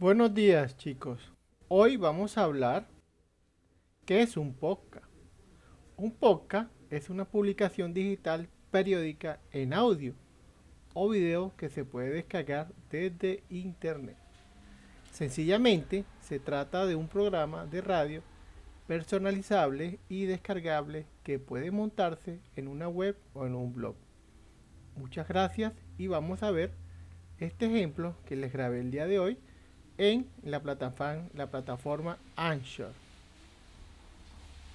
Buenos días chicos. Hoy vamos a hablar qué es un podcast. Un podcast es una publicación digital periódica en audio o video que se puede descargar desde internet. Sencillamente se trata de un programa de radio personalizable y descargable que puede montarse en una web o en un blog. Muchas gracias y vamos a ver este ejemplo que les grabé el día de hoy en la plataforma, la plataforma.